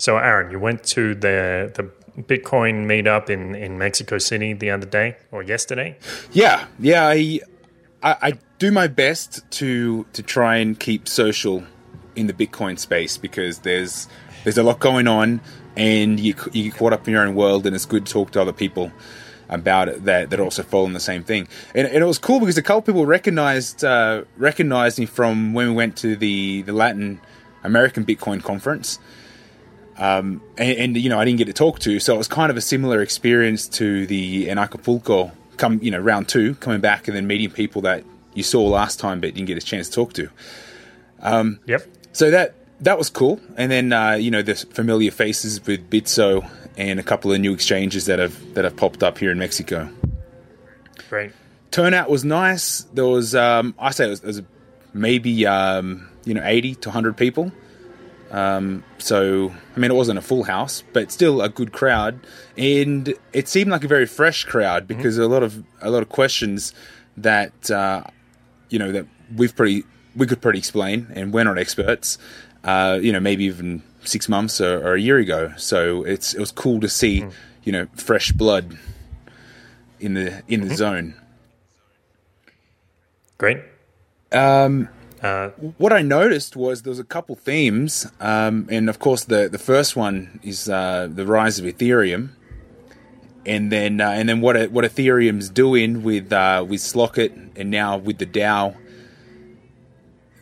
So, Aaron, you went to the the Bitcoin meetup in in Mexico City the other day or yesterday. Yeah, yeah. I, I, I do my best to to try and keep social in the Bitcoin space because there's there's a lot going on, and you you get caught up in your own world, and it's good to talk to other people about it that that also following the same thing. And, and it was cool because a couple people recognized uh, recognized me from when we went to the the Latin American Bitcoin conference. Um, and, and, you know, I didn't get to talk to, so it was kind of a similar experience to the in Acapulco, come you know, round two, coming back and then meeting people that you saw last time but didn't get a chance to talk to. Um, yep. So that that was cool, and then uh, you know the familiar faces with Bitso and a couple of new exchanges that have that have popped up here in Mexico. Great. Turnout was nice. There was, um, I say, it was, it was maybe um, you know eighty to hundred people. Um, so, I mean, it wasn't a full house, but still a good crowd, and it seemed like a very fresh crowd because mm-hmm. a lot of a lot of questions that uh, you know that we've pretty we could pretty explain, and we're not experts. Uh, you know, maybe even six months or, or, a year ago. So it's it was cool to see, mm. you know, fresh blood in the in the mm-hmm. zone. Great. Um, uh, what I noticed was there was a couple themes, um, and of course the the first one is uh, the rise of Ethereum, and then uh, and then what what Ethereum's doing with uh, with Slock.it and now with the DAO.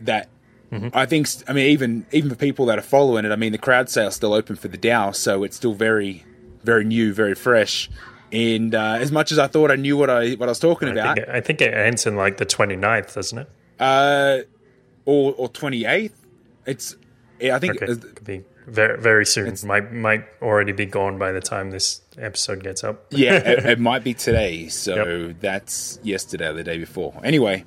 That mm-hmm. I think I mean even even for people that are following it, I mean the crowd sale is still open for the DAO, so it's still very very new, very fresh. And uh, as much as I thought I knew what I what I was talking I about, think it, I think it ends in like the 29th, doesn't it? Uh, or or twenty eighth. It's I think okay. it could be very very soon. It might might already be gone by the time this episode gets up. yeah, it, it, might be today. So yep. that's yesterday or the day before. Anyway,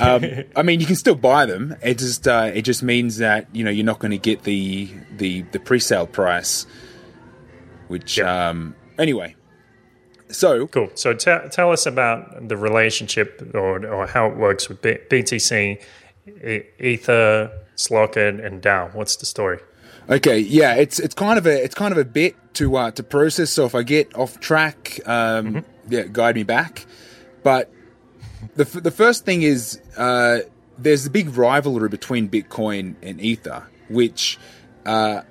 um, I mean, you can still buy them. It just uh, it just means that you know you're not going to get the the the pre sale price. Which yep. um, anyway. So cool. So t- tell us about the relationship or, or how it works with B- BTC Ether, Slock.it, and DAO. What's the story? Okay, yeah, it's it's kind of a it's kind of a bit to uh, to process. So if I get off track, um, mm-hmm. yeah, guide me back. But the the first thing is uh, there's a big rivalry between Bitcoin and Ether, which uh,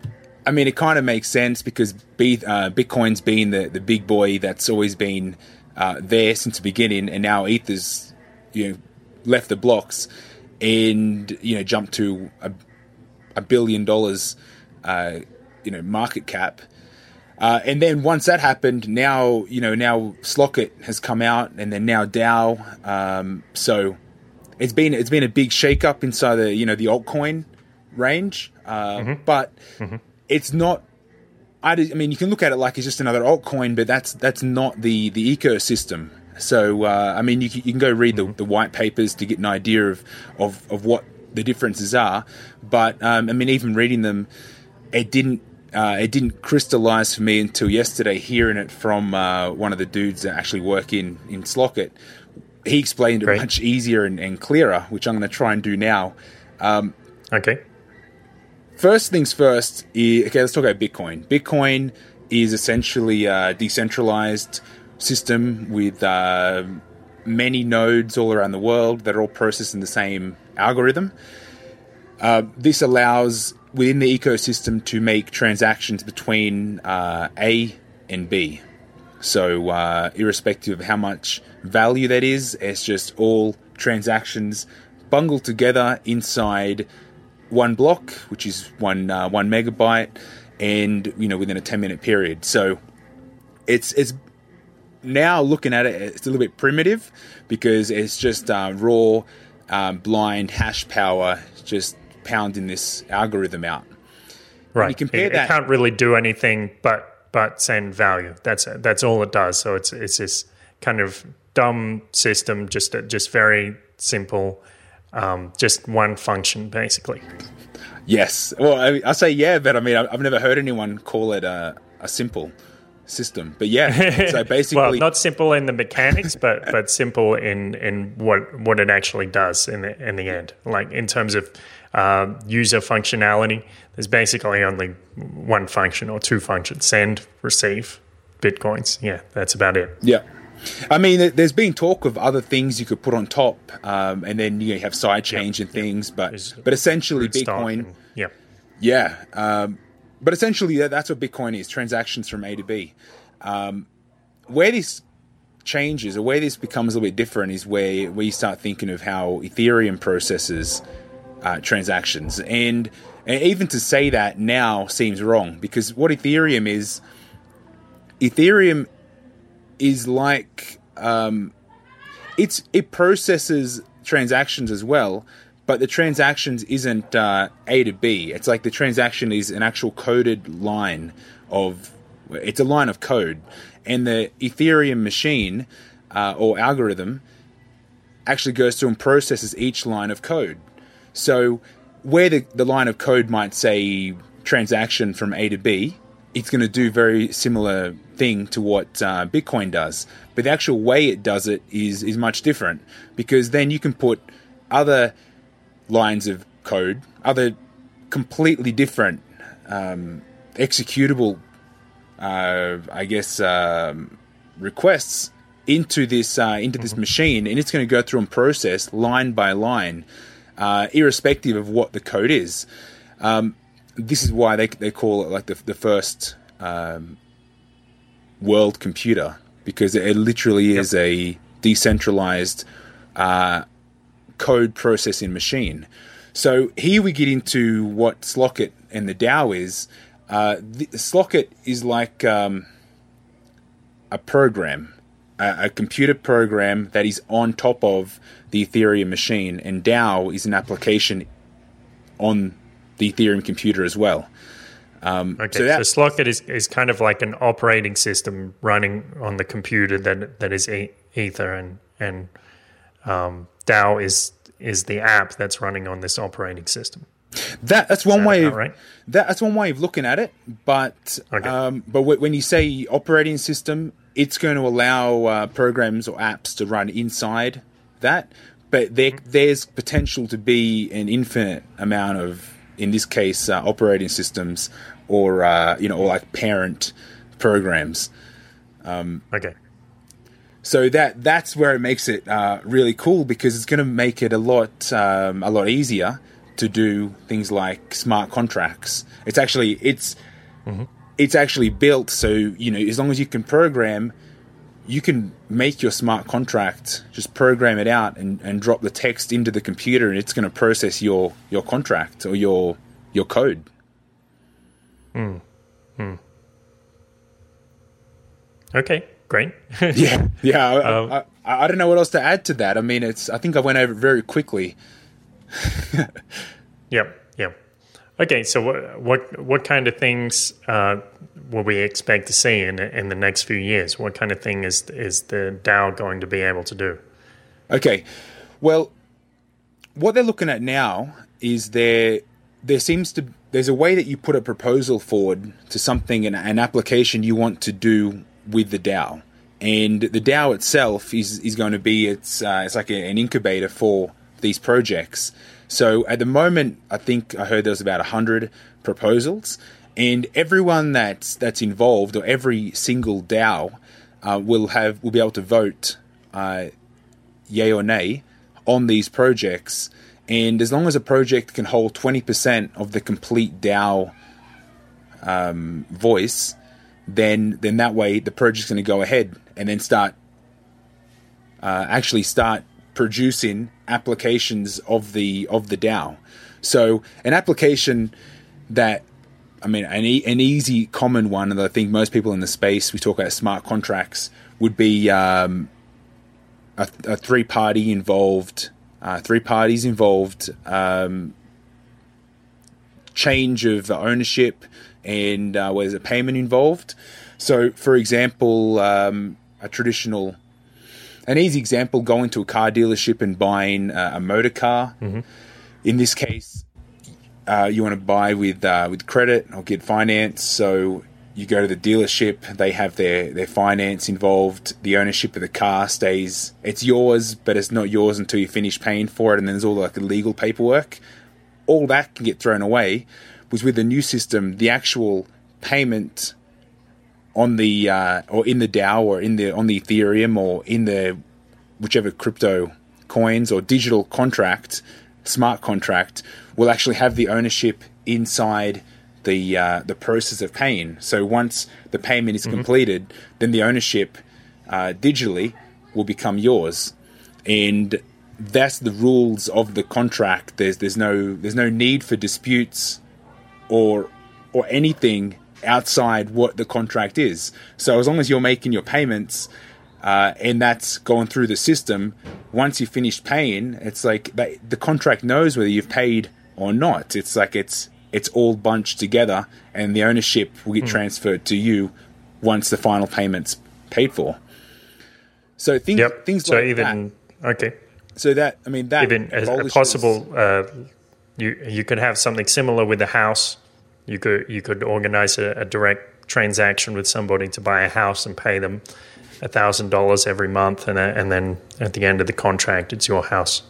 I mean it kind of makes sense because B, uh, Bitcoin's been the the big boy that's always been uh, there since the beginning, and now Ether's you know left the blocks and you know jump to a, a billion dollars, uh, you know, market cap. Uh, and then once that happened, now you know now Slock.it has come out, and then now DAO. Um, so it's been it's been a big shakeup inside the you know the altcoin range, uh, mm-hmm. but mm-hmm. it's not. I, I mean, you can look at it like it's just another altcoin, but that's that's not the the ecosystem. So, uh, I mean, you can, you can go read the, the, white papers to get an idea of, of, of what the differences are. But, um, I mean, even reading them, it didn't uh, it didn't crystallize for me until yesterday, hearing it from uh, one of the dudes that actually work in, in Slock.it. He explained Great. it much easier and, and, clearer, which I'm going to try and do now. Um, okay. First things first, okay, let's talk about Bitcoin. Bitcoin is essentially a decentralized system with uh, many nodes all around the world that are all processing the same algorithm. Uh, this allows within the ecosystem to make transactions between uh, A and B. So, uh, irrespective of how much value that is, it's just all transactions bundled together inside one block, which is one uh, one megabyte, and you know within a ten minute period. So, it's it's now looking at it, it's a little bit primitive because it's just uh, raw, um, blind hash power just pounding this algorithm out. Right. it, that, it can't really do anything but but send value. That's that's all it does. So it's it's this kind of dumb system, just just very simple, um, just one function basically. Yes. Well, I, I, say yeah, but I mean I've never heard anyone call it a, a simple system. But yeah, so basically, well, not simple in the mechanics, but but simple in in what what it actually does in the in the end. Like in terms of uh, user functionality, there's basically only one function or two functions: send, receive, bitcoins. Yeah, that's about it. Yeah. I mean, there's been talk of other things you could put on top, um, and then you, have side chains and things, but but essentially Bitcoin, and, yeah, yeah. Um, but essentially, that's what Bitcoin is: transactions from A to B. Um, where this changes, or where this becomes a little bit different, is where where you start thinking of how Ethereum processes uh, transactions, and, and even to say that now seems wrong because what Ethereum is, Ethereum is like um, it's it processes transactions as well, but the transactions isn't uh, A to B. It's like the transaction is an actual coded line of it's a line of code, and the Ethereum machine uh, or algorithm actually goes through and processes each line of code. So where the, the line of code might say transaction from A to B, it's going to do very similar thing to what uh, Bitcoin does. But the actual way it does it is is much different because then you can put other lines of code, other completely different um, executable, uh, I guess, um, requests into this uh, into this mm-hmm. machine, and it's going to go through and process line by line, uh, irrespective of what the code is. Um, this is why they they call it like the the first um, world computer because it literally yep. is a decentralized uh, code processing machine. So here we get into what Slock.it and the DAO is. Uh, the, Slock.it is like um, a program, a, a, computer program that is on top of the Ethereum machine, and DAO is an application on the Ethereum computer as well. Um, okay, so, that, so Slock.it is, is kind of like an operating system running on the computer that that is Ether, and and um, DAO is is the app that's running on this operating system. That that's one that way. Of, right? that, that's one way of looking at it. But okay. um, but when you say operating system, it's going to allow uh, programs or apps to run inside that. But there, mm-hmm. there's potential to be an infinite amount of in this case, uh, operating systems or uh, you know, or like parent programs. Um, okay. So that that's where it makes it uh, really cool because it's going to make it a lot um, a lot easier to do things like smart contracts. It's actually it's mm-hmm. it's actually built so you know as long as you can program you can make your smart contract, just program it out and, and drop the text into the computer and it's going to process your, your contract or your, your code. Hmm. Hmm. Okay, great. yeah, yeah. I, um, I, I, I, don't know what else to add to that. I mean, it's. I think I went over it very quickly. yep. Yep. Okay. So what what what kind of things uh, will we expect to see in in the next few years? What kind of thing is is the DAO going to be able to do? Okay, well, what they're looking at now is there there seems to there's a way that you put a proposal forward to something an, an application you want to do with the DAO, and the DAO itself is is going to be it's uh, it's like an incubator for these projects. So at the moment, I think I heard there's about hundred proposals, and everyone that's that's involved or every single DAO uh, will have will be able to vote uh, yay or nay on these projects. And as long as a project can hold twenty percent of the complete DAO um, voice, then then that way the project's going to go ahead and then start uh, actually start producing applications of the of the DAO. So an application that I mean, an, e- an easy, common one that I think most people in the space we talk about smart contracts would be um, a, a three-party involved, uh, three parties involved, um, change of ownership, and uh, where there's a payment involved. So, for example, um, a traditional, an easy example, going to a car dealership and buying a, a motor car. Mm-hmm. In this case, uh, you want to buy with uh, with credit or get finance. So you go to the dealership, they have their, their finance involved, the ownership of the car stays, it's yours, but it's not yours until you finish paying for it, and then there's all like the legal paperwork. All that can get thrown away. Was with the new system, the actual payment on the uh, or in the DAO or in the on the Ethereum or in the whichever crypto coins or digital contract, smart contract, will actually have the ownership inside the uh, the process of paying. So once the payment is mm-hmm. completed, then the ownership uh, digitally will become yours, and that's the rules of the contract. There's there's no there's no need for disputes or or anything outside what the contract is. So as long as you're making your payments uh, and that's going through the system, once you finish paying, it's like they, the contract knows whether you've paid or not. It's like it's it's all bunched together, and the ownership will get mm. transferred to you once the final payment's paid for. So things yep. things so like even, that. Okay. So that I mean that even a, possible uh, you you could have something similar with the house. You could you could organize a, a direct transaction with somebody to buy a house and pay them thousand dollars every month, and and then at the end of the contract, it's your house.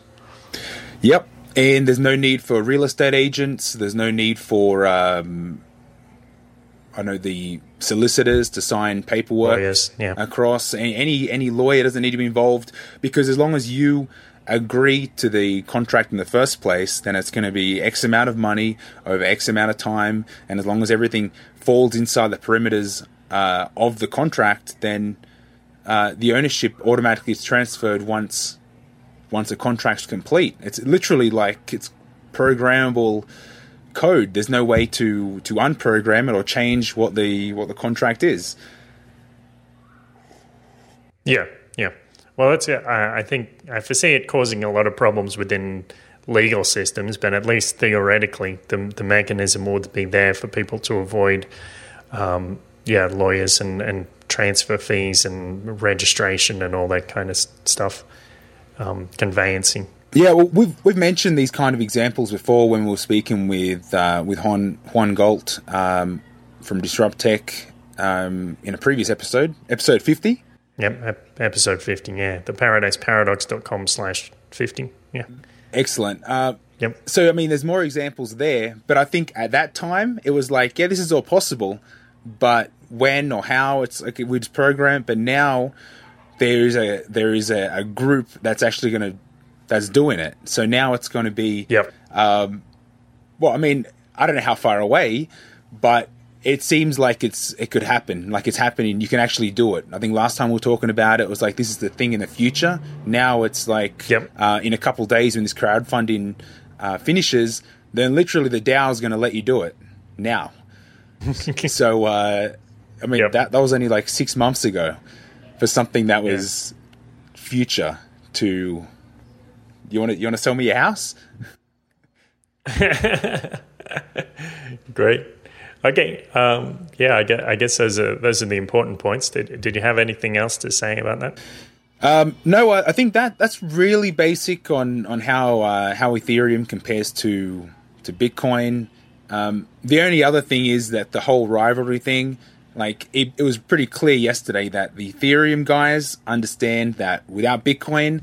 Yep, and there's no need for real estate agents. There's no need for um, I know the solicitors to sign paperwork Lawyers, yeah. across. Any any lawyer doesn't need to be involved because as long as you agree to the contract in the first place, then it's going to be X amount of money over X amount of time, and as long as everything falls inside the perimeters uh, of the contract, then uh, the ownership automatically is transferred once once a contract's complete. It's literally like it's programmable code. There's no way to to unprogram it or change what the what the contract is. Yeah, yeah. Well, that's I think I foresee it causing a lot of problems within legal systems, but at least theoretically, the the mechanism would be there for people to avoid, um, yeah, lawyers and and transfer fees and registration and all that kind of stuff, um, conveyancing. Yeah, well, we've we've mentioned these kind of examples before when we were speaking with uh, with Juan Juan Galt um, from Disrupt Tech um, in a previous episode, episode fifty. Yep, episode fifty. Yeah, the paradiseparadox.com slash fifty. Yeah, excellent. Uh, yep. So I mean, there's more examples there, but I think at that time it was like, yeah, this is all possible, but when or how it's like it was program. but now there is a there is a, a group that's actually going to that's doing it. So now it's going to be yep. Um, well, I mean, I don't know how far away, but it seems like it's it could happen. Like it's happening. You can actually do it. I think last time we were talking about it, it was like this is the thing in the future. Now it's like yep. uh, in a couple days when this crowdfunding uh, finishes, then literally the DAO is going to let you do it now. so uh, I mean, yep. that that was only like six months ago for something that was yeah. future. To you want to you want to sell me your house? Great. Okay. Um, yeah, I guess, I guess those are those are the important points. Did Did you have anything else to say about that? Um, no, I, I, think that that's really basic on on how uh, how Ethereum compares to to Bitcoin. Um, the only other thing is that the whole rivalry thing like it, it was pretty clear yesterday that the Ethereum guys understand that without Bitcoin,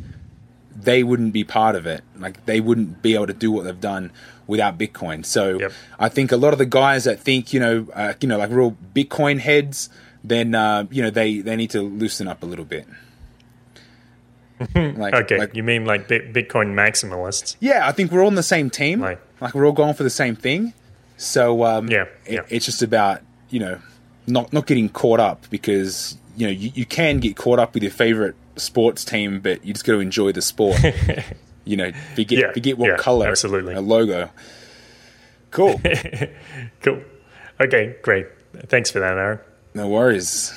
they wouldn't be part of it. Like they wouldn't be able to do what they've done without Bitcoin. So yep. I think a lot of the guys that think you know uh, you know like real Bitcoin heads, then uh, you know they they need to loosen up a little bit. like, okay, like, you mean like Bitcoin maximalists? Yeah, I think we're all on the same team. Like, like we're all going for the same thing. So um, yeah, yeah. It, it's just about you know not not getting caught up because you know you, you can get caught up with your favorite sports team, but you just got to enjoy the sport. you know, forget yeah, forget what yeah, color, absolutely, a logo. Cool, cool. Okay, great. Thanks for that, Aaron. No worries.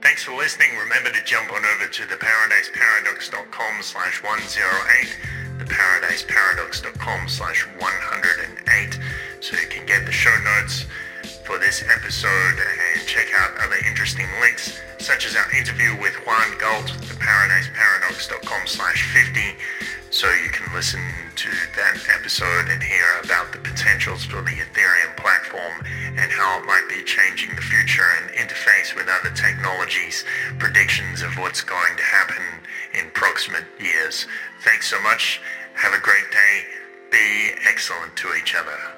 Thanks for listening. Remember to jump on over to theparadiseparadox.com slash 108, theparadiseparadox.com slash 108, so you can get the show notes for this episode and check out other interesting links such as our interview with Juan Galt, theparadiseparadox.com slash 50 so you can listen to that episode and hear about the potentials for the Ethereum platform and how it might be changing the future and interface with other technologies, predictions of what's going to happen in proximate years. Thanks so much. Have a great day. Be excellent to each other.